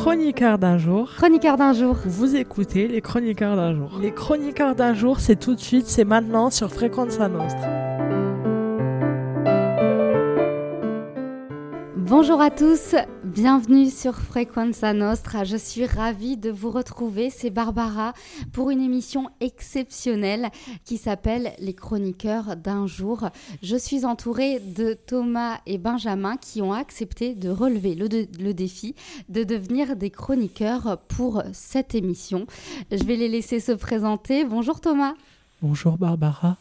Chroniqueurs d'un jour. Chroniqueurs d'un jour. Vous écoutez les chroniqueurs d'un jour. Les chroniqueurs d'un jour, c'est tout de suite, c'est maintenant sur Fréquence Nostra. Bonjour à tous, bienvenue sur Frequenza Nostra. Je suis ravie de vous retrouver, c'est Barbara, pour une émission exceptionnelle qui s'appelle Les chroniqueurs d'un jour. Je suis entourée de Thomas et Benjamin qui ont accepté de relever le, défi de devenir des chroniqueurs pour cette émission. Je vais les laisser se présenter. Bonjour Thomas. Bonjour Barbara.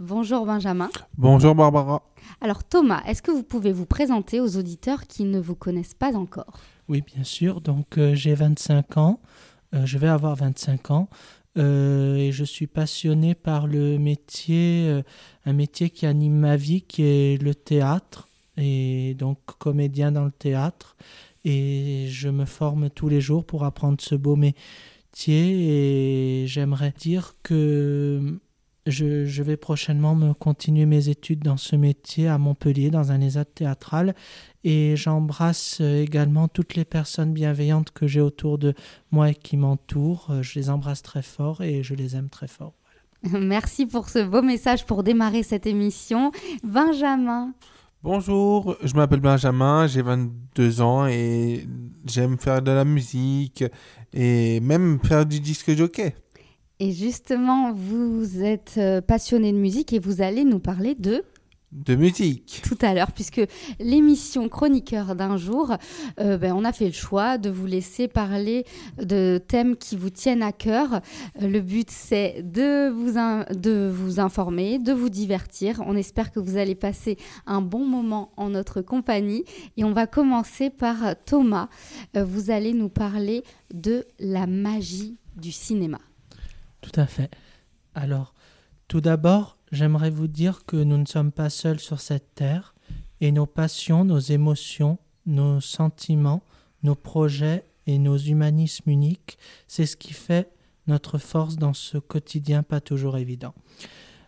Bonjour Benjamin. Bonjour Barbara. Alors Thomas, est-ce que vous pouvez vous présenter aux auditeurs qui ne vous connaissent pas encore? Oui, bien sûr. Donc euh, j'ai 25 ans. Euh, je vais avoir 25 ans. Euh, et je suis passionné par le métier, un métier qui anime ma vie, qui est le théâtre. Et donc comédien dans le théâtre. Et je me forme tous les jours pour apprendre ce beau métier. Et j'aimerais dire que je, vais prochainement me continuer mes études dans ce métier à Montpellier, dans un ESAT théâtral. Et j'embrasse euh, également toutes les personnes bienveillantes que j'ai autour de moi et qui m'entourent. Euh, je les embrasse très fort et je les aime très fort. Merci pour ce beau message pour démarrer cette émission. Benjamin. Bonjour, je m'appelle Benjamin, j'ai 22 ans et j'aime faire de la musique et même faire du disque jockey. Et justement, vous êtes euh, passionné de musique et vous allez nous parler de de musique. Tout à l'heure, puisque l'émission Chroniqueur d'un jour, euh, ben, on a fait le choix de vous laisser parler de thèmes qui vous tiennent à cœur. Euh, le but, c'est de vous, de vous informer, de vous divertir. On espère que vous allez passer un bon moment en notre compagnie. Et on va commencer par Thomas. vous allez nous parler de la magie du cinéma. Tout à fait. Alors, tout d'abord, j'aimerais vous dire que nous ne sommes pas seuls sur cette terre et nos passions, nos émotions, nos sentiments, nos projets et nos humanismes uniques, c'est ce qui fait notre force dans ce quotidien pas toujours évident.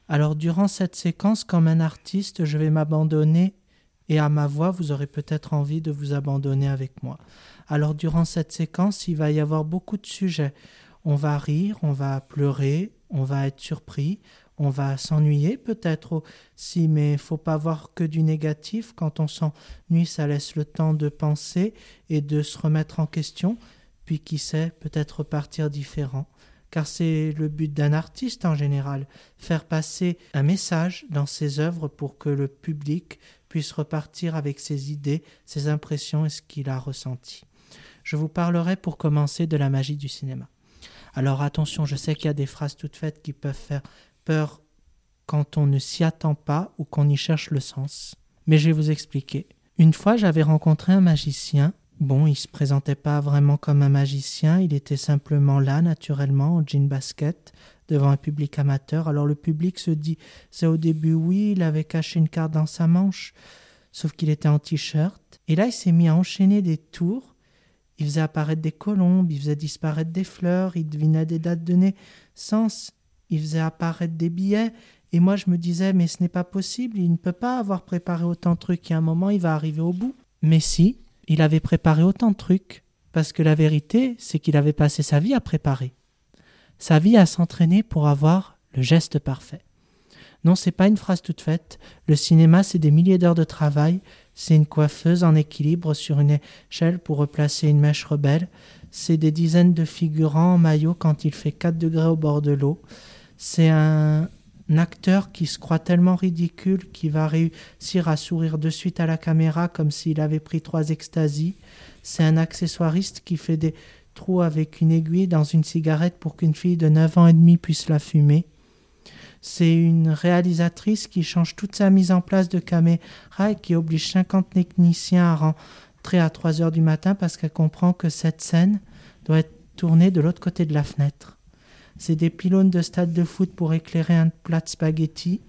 Alors durant cette séquence, comme un artiste, je vais m'abandonner et à ma voix, vous aurez peut-être envie de vous abandonner avec moi. Alors durant cette séquence, il va y avoir beaucoup de sujets on va rire, on va pleurer, on va être surpris, on va s'ennuyer peut-être aussi, mais faut pas voir que du négatif. Quand on s'ennuie, ça laisse le temps de penser et de se remettre en question, puis qui sait, peut-être repartir différent. Car c'est le but d'un artiste en général, faire passer un message dans ses œuvres pour que le public puisse repartir avec ses idées, ses impressions et ce qu'il a ressenti. Je vous parlerai pour commencer de la magie du cinéma. Alors attention, je sais qu'il y a des phrases toutes faites qui peuvent faire peur quand on ne s'y attend pas ou qu'on y cherche le sens. Mais je vais vous expliquer. Une fois, j'avais rencontré un magicien. Bon, il se présentait pas vraiment comme un magicien, il était simplement là, naturellement, en jean basket, devant un public amateur. Alors le public se dit, c'est au début oui, il avait caché une carte dans sa manche, sauf qu'il était en t-shirt. Et là, il s'est mis à enchaîner des tours il faisait apparaître des colombes, il faisait disparaître des fleurs, il devinait des dates de naissance, il faisait apparaître des billets. Et moi, je me disais, mais ce n'est pas possible, il ne peut pas avoir préparé autant de trucs, et à un moment, il va arriver au bout. Mais si, il avait préparé autant de trucs, parce que la vérité, c'est qu'il avait passé sa vie à préparer. Sa vie à s'entraîner pour avoir le geste parfait. Non, c'est pas une phrase toute faite. Le cinéma, c'est des milliers d'heures de travail, c'est une coiffeuse en équilibre sur une échelle pour replacer une mèche rebelle. C'est des dizaines de figurants en maillot quand il fait 4 degrés au bord de l'eau. C'est un, acteur qui se croit tellement ridicule qu'il va réussir à sourire de suite à la caméra comme s'il avait pris trois extasies. C'est un accessoiriste qui fait des trous avec une aiguille dans une cigarette pour qu'une fille de 9 ans et demi puisse la fumer. C'est une réalisatrice qui change toute sa mise en place de caméra et qui oblige 50 techniciens à rentrer à 3 heures du matin parce qu'elle comprend que cette scène doit être tournée de l'autre côté de la fenêtre. C'est des pylônes de stade de foot pour éclairer un plat de spaghettis.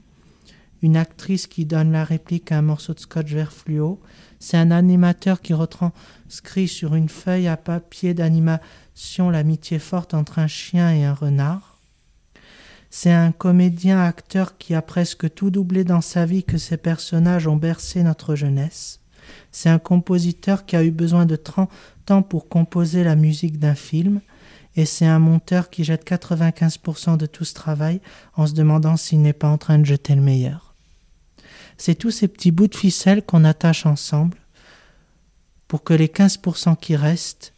Une actrice qui donne la réplique à un morceau de scotch vert fluo. C'est un animateur qui retranscrit sur une feuille à papier d'animation l'amitié forte entre un chien et un renard. C'est un comédien acteur qui a presque tout doublé dans sa vie que ses personnages ont bercé notre jeunesse. C'est un compositeur qui a eu besoin de 30 temps pour composer la musique d'un film, et c'est un monteur qui jette 95% de tout ce travail en se demandant s'il n'est pas en train de jeter le meilleur. C'est tous ces petits bouts de ficelle qu'on attache ensemble pour que les 15% qui restent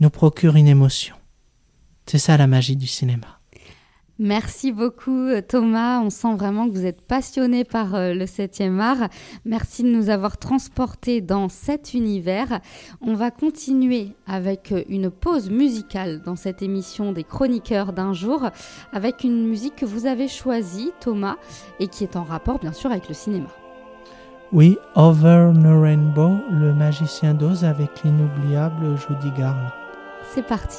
nous procurent une émotion. C'est ça la magie du cinéma. Merci beaucoup Thomas, on sent vraiment que vous êtes passionné par euh, le 7e art. Merci de nous avoir transportés dans cet univers. On va continuer avec euh, une pause musicale dans cette émission des chroniqueurs d'un jour, avec une musique que vous avez choisie Thomas et qui est en rapport bien sûr avec le cinéma. Oui, Over the Rainbow, le magicien d'Oz avec l'inoubliable Judy Garland. C'est parti.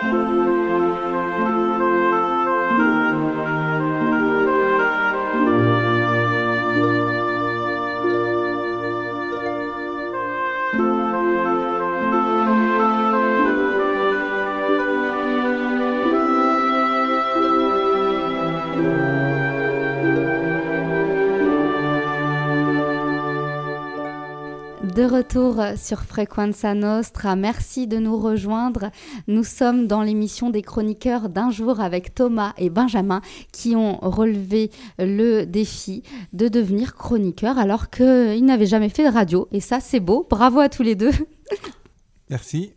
De retour sur Frequenza Nostra, merci de nous rejoindre. Nous sommes dans l'émission des chroniqueurs d'un jour avec Thomas et Benjamin qui ont relevé le défi de devenir chroniqueurs alors qu'ils n'avaient jamais fait de radio. Et ça, c'est beau. Bravo à tous les deux. Merci.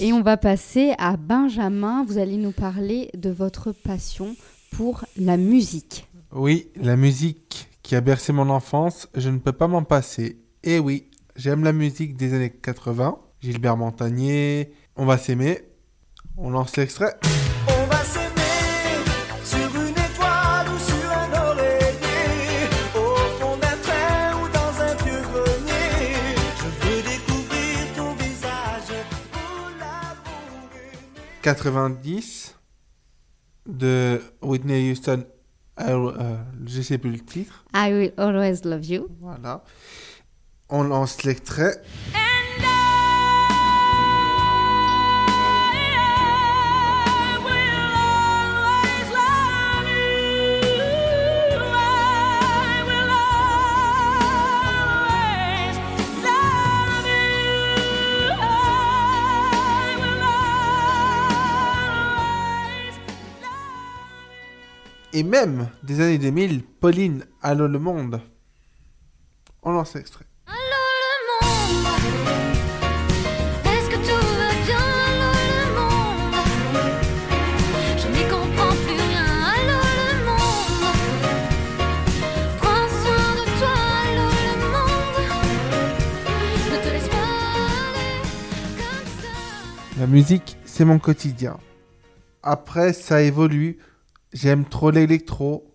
Et on va passer à Benjamin. Vous allez nous parler de votre passion pour la musique. Oui, la musique qui a bercé mon enfance, je ne peux pas m'en passer. Et oui, J'aime la musique des années 80. Gilbert Montagnier, On va s'aimer. On lance l'extrait. On va s'aimer sur une étoile ou sur un oreiller, au fond d'un train ou dans un vieux grenier. Je veux découvrir ton visage pour l'amour aimé. 90 de Whitney Houston. Euh, je sais plus le titre. I will always love you. Voilà. On lance l'extrait. Et même des années 2000, Pauline, Allô le monde. On lance l'extrait. La musique, c'est mon quotidien. Après, ça évolue. J'aime trop l'électro.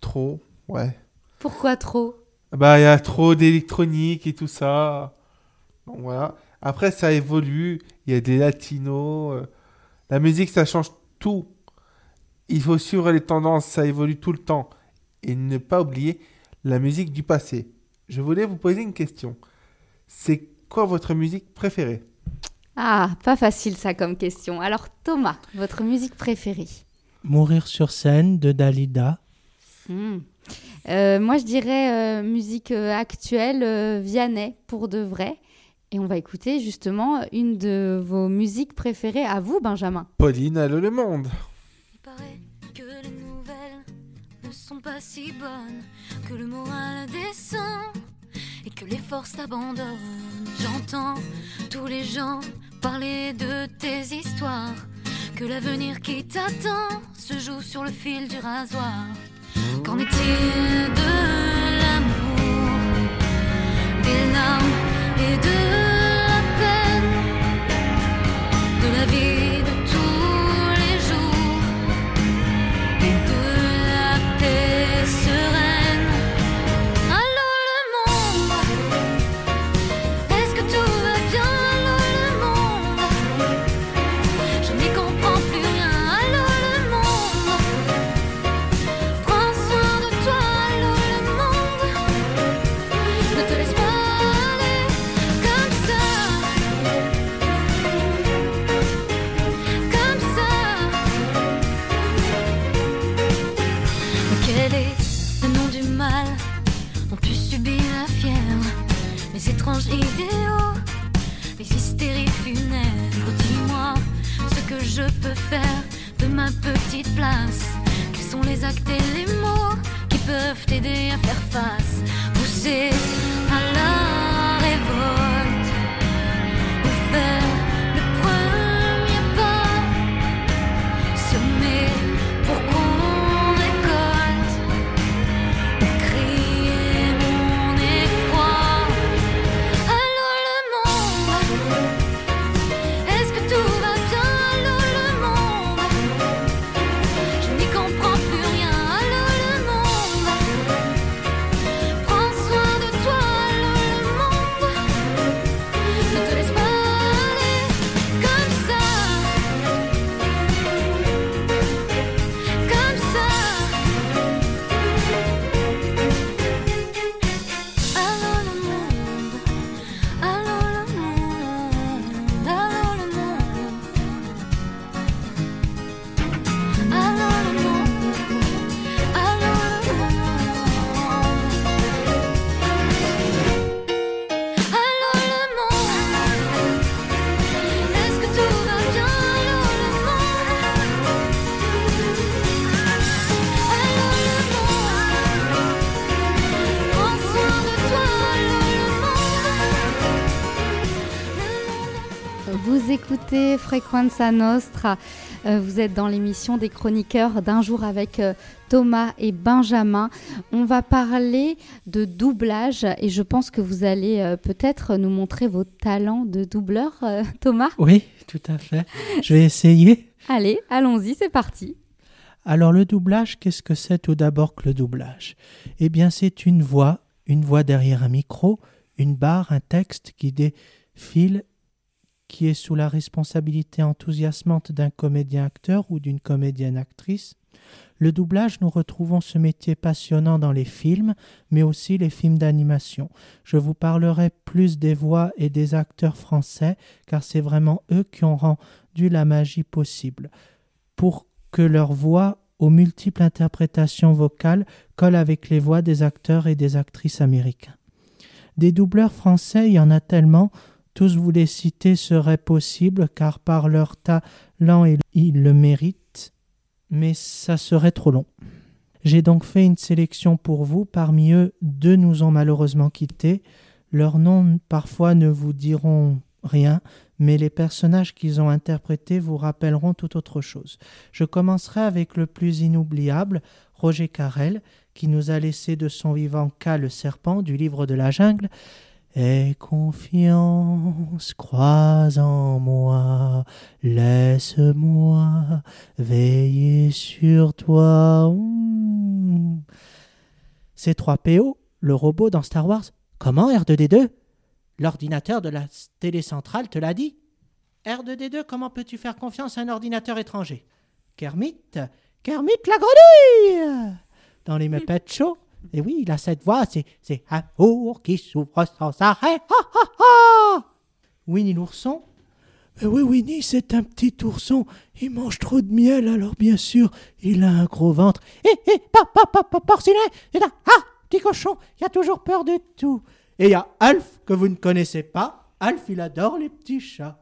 Trop, ouais. Pourquoi trop? Bah, il y a trop d'électronique et tout ça. Voilà. Après, ça évolue. Il y a des latinos. euh. La musique, ça change tout. Il faut suivre les tendances. Ça évolue tout le temps. Et ne pas oublier la musique du passé. Je voulais vous poser une question. C'est quoi votre musique préférée? Ah, pas facile ça comme question. Alors Thomas, votre musique préférée? Mourir sur scène de Dalida. Hmm. Euh, Moi je dirais euh, musique euh, actuelle, euh, Vianney pour de vrai. Et on va écouter justement une de vos musiques préférées à vous, Benjamin. Pauline, allô le monde. Il paraît que les nouvelles ne sont pas si bonnes, que le moral descend et que les forces t'abandonnent. J'entends tous les gens parler de tes histoires, que l'avenir qui t'attend se joue sur le fil du rasoir. Qu'en est-il de l'amour, des larmes et de de la écoutez Frequenza Nostra. Euh, vous êtes dans l'émission des chroniqueurs d'un jour avec euh, Thomas et Benjamin. On va parler de doublage et je pense que vous allez euh, peut-être nous montrer vos talents de doubleur, Thomas. Oui, tout à fait. Je vais essayer. Allez, allons-y, c'est parti. Alors le doublage, qu'est-ce que c'est tout d'abord que le doublage? Eh bien c'est une voix, une voix derrière un micro, une barre, un texte qui défile, qui est sous la responsabilité enthousiasmante d'un comédien-acteur ou d'une comédienne-actrice. Le doublage, nous retrouvons ce métier passionnant dans les films, mais aussi les films d'animation. Je vous parlerai plus des voix et des acteurs français, car c'est vraiment eux qui ont rendu la magie possible. Pour que leur voix aux multiples interprétations vocales collent avec les voix des acteurs et des actrices américains. Des doubleurs français, il y en a tellement, tous vous les citer serait possible car par leur talent ils le méritent, mais ça serait trop long. J'ai donc fait une sélection pour vous, parmi eux deux nous ont malheureusement quittés, leurs noms parfois ne vous diront rien, mais les personnages qu'ils ont interprétés vous rappelleront tout autre chose. Je commencerai avec le plus inoubliable, Roger Carrel, qui nous a laissé de son vivant K le serpent du livre de la jungle. Aie confiance, crois en moi, laisse-moi veiller sur toi. Mmh. C3PO, le robot dans Star Wars. Comment R2D2 L'ordinateur de la télécentrale te l'a dit R2D2, comment peux-tu faire confiance à un ordinateur étranger? Kermit? Kermit la grenouille Dans les Muppet Show Et oui, il a cette voix, c'est, c'est amour qui s'ouvre sans arrêt. Ha, ha, ha Winnie l'ourson Mais oui, Winnie, c'est un petit ourson. Il mange trop de miel, alors bien sûr, il a un gros ventre. Hé, hé, pas, pas, pas, pas, porcinet C'est un, ah, petit cochon, il a toujours peur de tout. Et il y a Alf, que vous ne connaissez pas. Alf, il adore les petits chats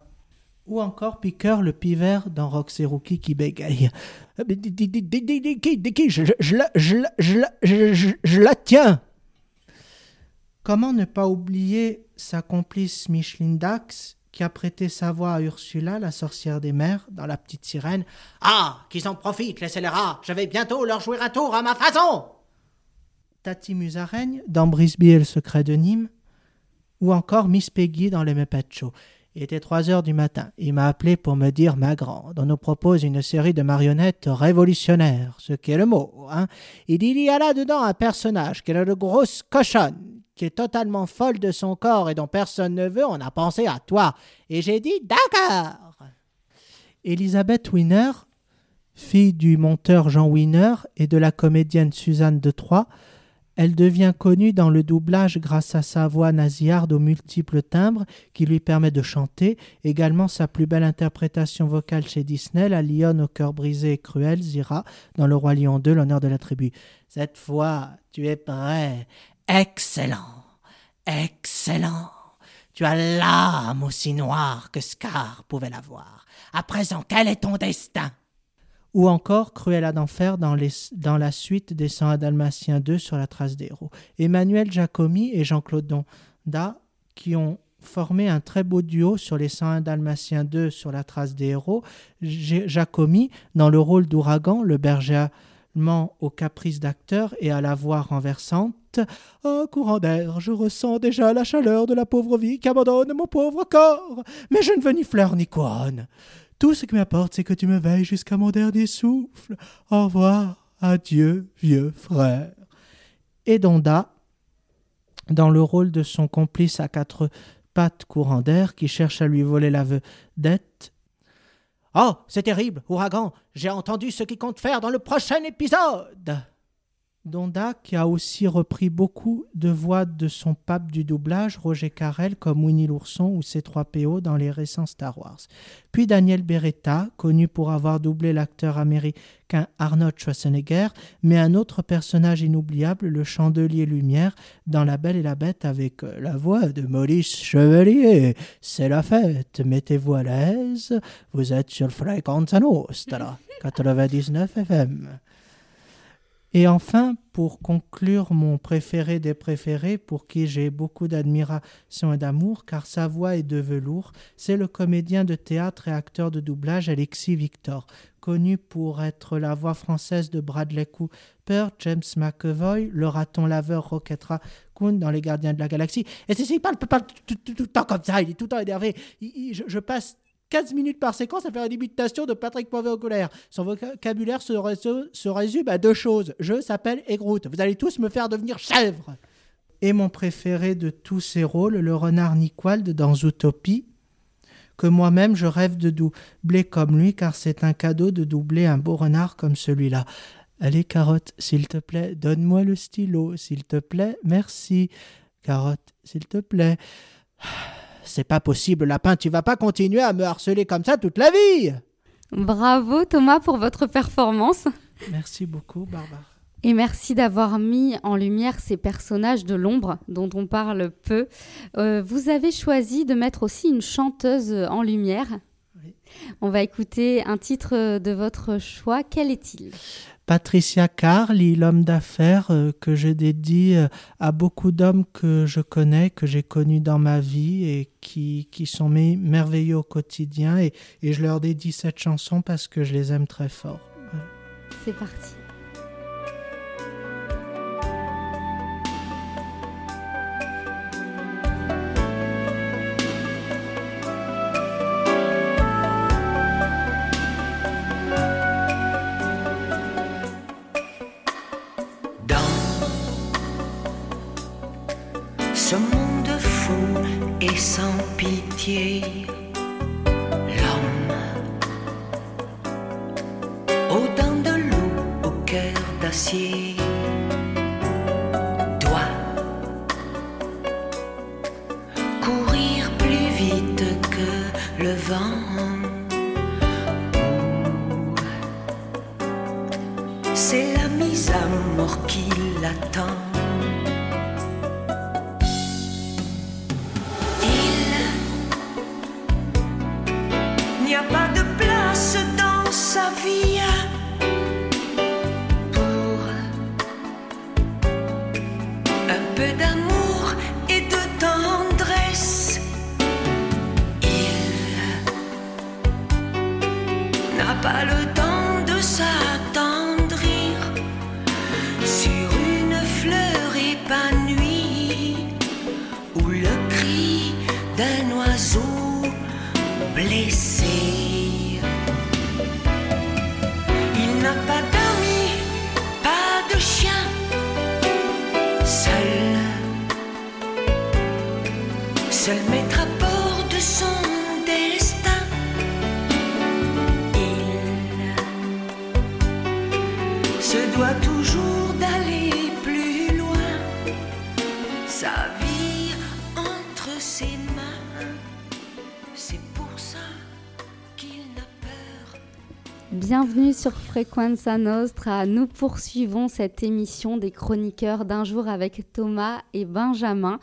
ou encore Piqueur le pivert dans Roxy Rookie qui bégaye. Je la tiens. Comment ne pas oublier sa complice Micheline Dax qui a prêté sa voix à Ursula, la sorcière des mers, dans La Petite Sirène. Ah Qu'ils en profitent, les scélérats Je vais bientôt leur jouer un tour à ma façon. Tati Musaraigne dans Brisby et le secret de Nîmes, ou encore Miss Peggy dans Les Muppet il était 3 heures du matin. Il m'a appelé pour me dire Ma grande, on nous propose une série de marionnettes révolutionnaires, ce qui est le mot. Hein. Il dit Il y a là-dedans un personnage qui est une grosse cochonne, qui est totalement folle de son corps et dont personne ne veut. On a pensé à toi. Et j'ai dit D'accord. Elisabeth Wiener, fille du monteur Jean Wiener et de la comédienne Suzanne de Troyes, elle devient connue dans le doublage grâce à sa voix nasillarde aux multiples timbres qui lui permet de chanter, également sa plus belle interprétation vocale chez Disney, la lionne au cœur brisé et cruel, Zira, dans Le Roi Lion 2, l'honneur de la tribu. Cette fois, tu es prêt. Excellent. Excellent. Tu as l'âme aussi noire que Scar pouvait l'avoir. À présent, quel est ton destin? Ou encore Cruella d'enfer dans, la suite des 101 Dalmatiens 2 sur la trace des héros. Emmanuel Giacomi et Jean-Claude Donda, qui ont formé un très beau duo sur les 101 Dalmatiens 2 sur la trace des héros. Giacomi, dans le rôle d'Ouragan, le berger allemand aux caprices d'acteur et à la voix renversante. Oh, courant d'air, je ressens déjà la chaleur de la pauvre vie qui abandonne mon pauvre corps. Mais je ne veux ni fleurs ni couronne. Tout ce qui m'importe, c'est que tu me veilles jusqu'à mon dernier souffle. Au revoir, adieu, vieux frère. Et Donda, dans le rôle de son complice à quatre pattes courant d'air qui cherche à lui voler la vedette. Oh, c'est terrible, ouragan, j'ai entendu ce qu'il compte faire dans le prochain épisode. Donda, qui a aussi repris beaucoup de voix de son pape du doublage, Roger Carrel, comme Winnie l'ourson ou C3PO dans les récents Star Wars. Puis Daniel Beretta, connu pour avoir doublé l'acteur américain Arnold Schwarzenegger, mais un autre personnage inoubliable, le chandelier lumière, dans La Belle et la Bête avec euh, la voix de Maurice Chevalier. C'est la fête, mettez-vous à l'aise, vous êtes sur le Fréquenza Nostra, 99 FM. Et enfin, pour conclure, mon préféré des préférés, pour qui j'ai beaucoup d'admiration et d'amour, car sa voix est de velours, c'est le comédien de théâtre et acteur de doublage Alexis Victor, connu pour être la voix française de Bradley Cooper, James McAvoy, le raton laveur Rocket Raccoon dans Les Gardiens de la Galaxie. Et c'est il parle, tout, le temps comme ça, il est tout le temps énervé. Je passe 15 minutes par séquence à faire une imitation de Patrick Poivet en colère. Son vocabulaire se, résu- se résume à deux choses. Je s'appelle et Groot. Vous allez tous me faire devenir chèvre. Et mon préféré de tous ces rôles, le renard Nickwald dans Zootopie, que moi-même je rêve de doubler comme lui, car c'est un cadeau de doubler un beau renard comme celui-là. Allez, Carotte, s'il te plaît, donne-moi le stylo, s'il te plaît, merci. Carotte, s'il te plaît. C'est pas possible, lapin, tu vas pas continuer à me harceler comme ça toute la vie. Bravo Thomas pour votre performance. Merci beaucoup, Barbara. Et merci d'avoir mis en lumière ces personnages de l'ombre dont on parle peu. Euh, vous avez choisi de mettre aussi une chanteuse en lumière. Oui. On va écouter un titre de votre choix. Quel est-il? Patricia Carly, l'homme d'affaires euh, que je dédie euh, à beaucoup d'hommes que je connais, que j'ai connus dans ma vie et qui, qui sont mes- merveilleux au quotidien. Et, et je leur dédie cette chanson parce que je les aime très fort. C'est parti. L'attend. Seul, seul maître Bienvenue sur Frequenza Nostra. Nous poursuivons cette émission des chroniqueurs d'un jour avec Thomas et Benjamin.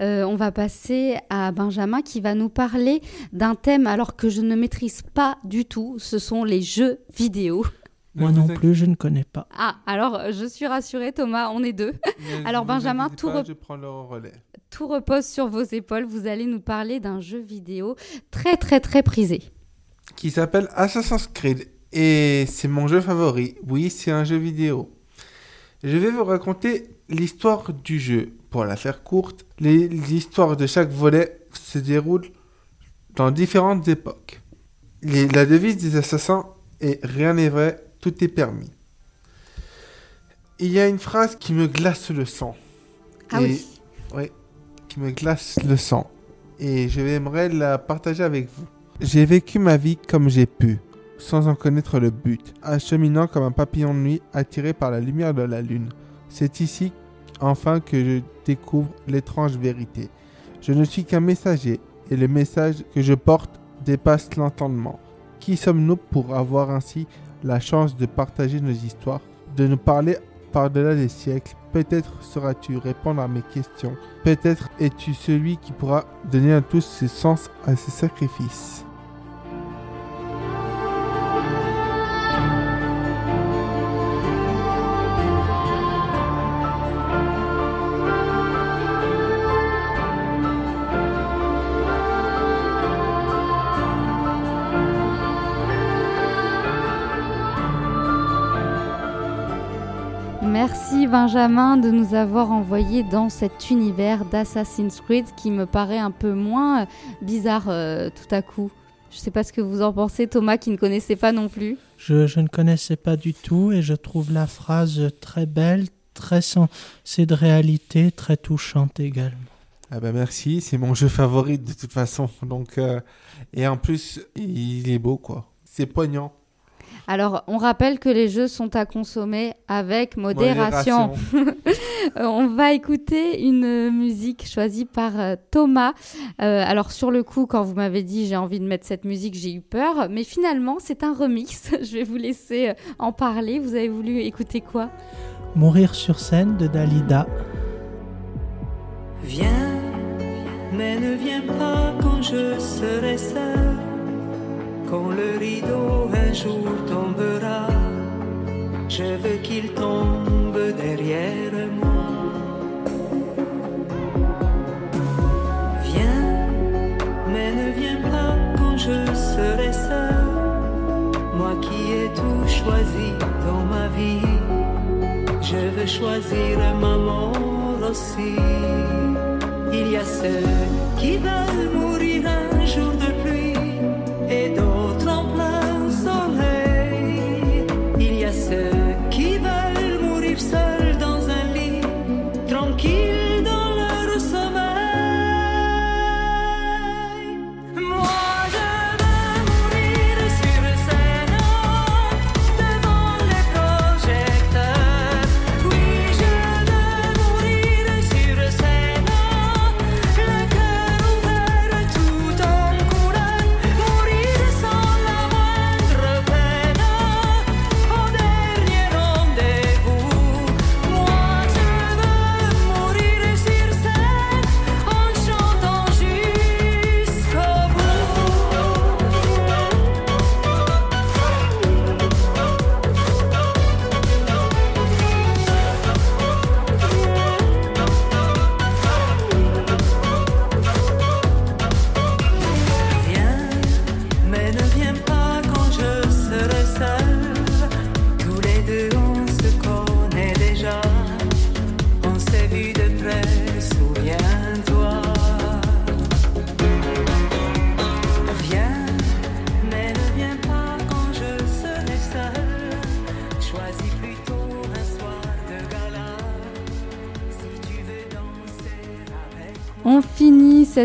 Euh, on va passer à Benjamin qui va nous parler d'un thème alors que je ne maîtrise pas du tout. Ce sont les jeux vidéo. Moi non plus, je ne connais pas. Ah, alors je suis rassurée Thomas, on est deux. Mais Alors, Benjamin, inquiétez tout pas, rep- Je prends le relais. Tout repose sur vos épaules. Vous allez nous parler d'un jeu vidéo très très très prisé. Qui s'appelle Assassin's Creed. Et c'est mon jeu favori. Oui, c'est un jeu vidéo. Je vais vous raconter l'histoire du jeu. Pour la faire courte, l'histoire de chaque volet se déroule dans différentes époques. Les- la devise des assassins est Rien n'est vrai, tout est permis. Il y a une phrase qui me glace le sang. Ah Et- oui. qui me glace le sang. Et je aimerais la partager avec vous. J'ai vécu ma vie comme j'ai pu, sans en connaître le but, acheminant comme un papillon de nuit attiré par la lumière de la lune. C'est ici, enfin, que je découvre l'étrange vérité. Je ne suis qu'un messager, et le message que je porte dépasse l'entendement. Qui sommes-nous pour avoir ainsi la chance de partager nos histoires, de nous parler par-delà les siècles? Peut-être sauras-tu répondre à mes questions. Peut-être es-tu celui qui pourra donner à tous ses sens à ses sacrifices. Benjamin de nous avoir envoyé dans cet univers d'Assassin's Creed qui me paraît un peu moins euh, bizarre euh, tout à coup. Je sais pas ce que vous en pensez, Thomas, qui ne connaissait pas non plus. Je, je ne connaissais pas du tout et je trouve la phrase très belle, très sensée de réalité, très touchante également. Ah bah merci, c'est mon jeu favori de toute façon. Donc euh, et en plus, il est beau quoi. C'est poignant. Alors, on rappelle que les jeux sont à consommer avec modération. On va écouter une musique choisie par euh, Thomas. Euh, alors sur le coup, quand vous m'avez dit j'ai envie de mettre cette musique, j'ai eu peur, mais finalement c'est un remix. Je vais vous laisser euh, en parler. Vous avez voulu écouter quoi? Mourir sur scène de Dalida. Viens, mais ne viens pas quand je serai seul. Quand le rideau un jour tombera, je veux qu'il tombe derrière moi. Viens, mais ne viens pas quand je serai seul. Moi qui ai tout choisi dans ma vie, je veux choisir ma mort aussi. Il y a ceux qui veulent mourir un jour de pluie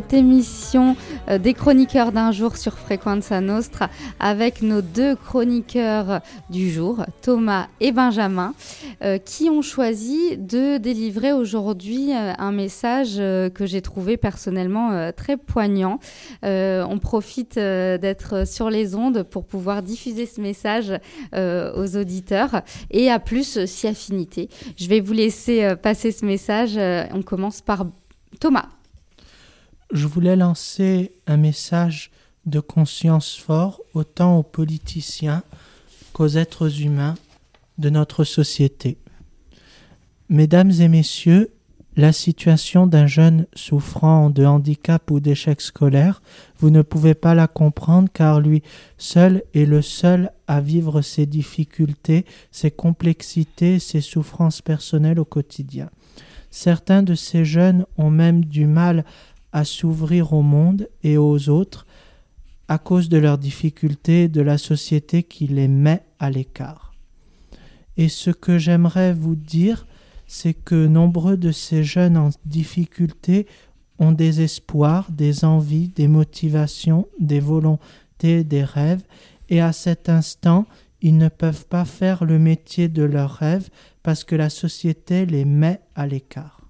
cette émission euh, des chroniqueurs d'un jour sur Frequenza Nostra avec nos deux chroniqueurs du jour, Thomas et Benjamin, euh, qui ont choisi de délivrer aujourd'hui euh, un message que j'ai trouvé personnellement très poignant. On profite d'être sur les ondes pour pouvoir diffuser ce message aux auditeurs et à plus si affinité. Je vais vous laisser passer ce message. On commence par Thomas. Je voulais lancer un message de conscience fort autant aux politiciens qu'aux êtres humains de notre société. Mesdames et messieurs, la situation d'un jeune souffrant de handicap ou d'échec scolaire, vous ne pouvez pas la comprendre car lui seul est le seul à vivre ses difficultés, ses complexités, ses souffrances personnelles au quotidien. Certains de ces jeunes ont même du mal à s'ouvrir au monde et aux autres à cause de leurs difficultés de la société qui les met à l'écart. Et ce que j'aimerais vous dire, c'est que nombreux de ces jeunes en difficulté ont des espoirs, des envies, des motivations, des volontés, des rêves, et à cet instant, ils ne peuvent pas faire le métier de leurs rêves parce que la société les met à l'écart.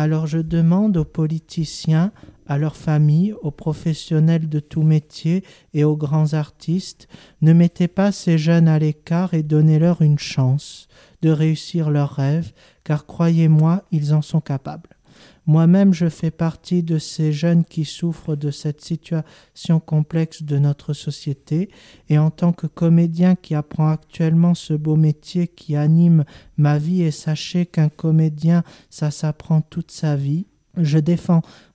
Alors je demande aux politiciens, à leurs familles, aux professionnels de tout métier et aux grands artistes, ne mettez pas ces jeunes à l'écart et donnez-leur une chance de réussir leurs rêves, car croyez-moi, ils en sont capables. Moi-même, je fais partie de ces jeunes qui souffrent de cette situation complexe de notre société, et en tant que comédien qui apprend actuellement ce beau métier qui anime ma vie, et sachez qu'un comédien, ça s'apprend toute sa vie, je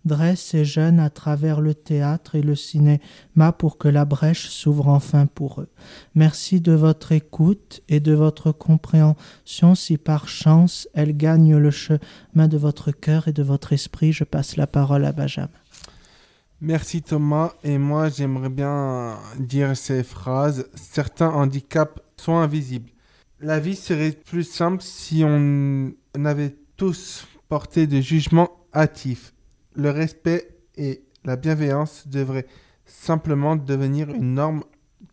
défendrai ces jeunes à travers le théâtre et le cinéma pour que la brèche s'ouvre enfin pour eux. Merci de votre écoute et de votre compréhension si par chance elle gagne le chemin de votre cœur et de votre esprit. Je passe la parole à Benjamin. Merci Thomas. Et moi, j'aimerais bien dire ces phrases. Certains handicaps sont invisibles. La vie serait plus simple si on avait tous porté de jugement hâtif. Le respect et la bienveillance devraient simplement devenir une norme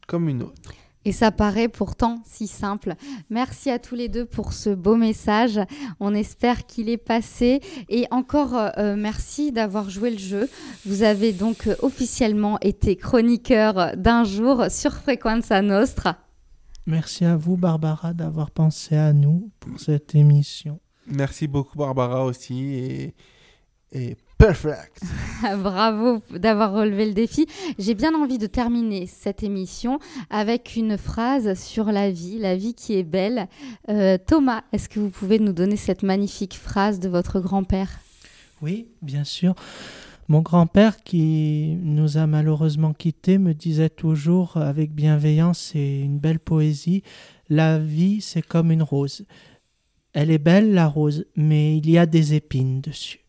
comme une autre. Et ça paraît pourtant si simple. Merci à tous les deux pour ce beau message. On espère qu'il est passé. Et encore euh, merci d'avoir joué le jeu. Vous avez donc euh, officiellement été chroniqueur d'un jour sur Frequenza Nostra. Merci à vous, Barbara, d'avoir pensé à nous pour cette émission. Merci beaucoup Barbara aussi. Et, et perfect. Bravo d'avoir relevé le défi. J'ai bien envie de terminer cette émission avec une phrase sur la vie, la vie qui est belle. Euh, Thomas, est-ce que vous pouvez nous donner cette magnifique phrase de votre grand-père? Oui, bien sûr. Mon grand-père, qui nous a malheureusement quittés, me disait toujours avec bienveillance et une belle poésie, La vie, c'est comme une rose. Elle est belle, la rose, mais il y a des épines dessus.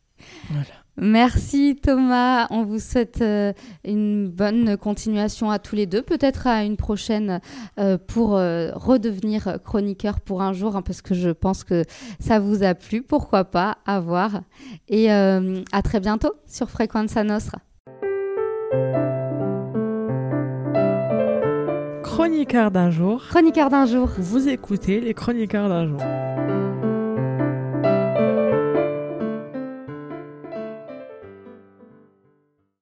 Voilà. Merci Thomas, on vous souhaite euh, une bonne continuation à tous les deux, peut-être à une prochaine euh, pour euh, redevenir chroniqueur pour un jour, hein, parce que je pense que ça vous a plu, pourquoi pas, à voir. Et à très bientôt sur Frequenza Nostra. Chroniqueur d'un jour. Chroniqueur d'un jour. Vous écoutez les chroniqueurs d'un jour.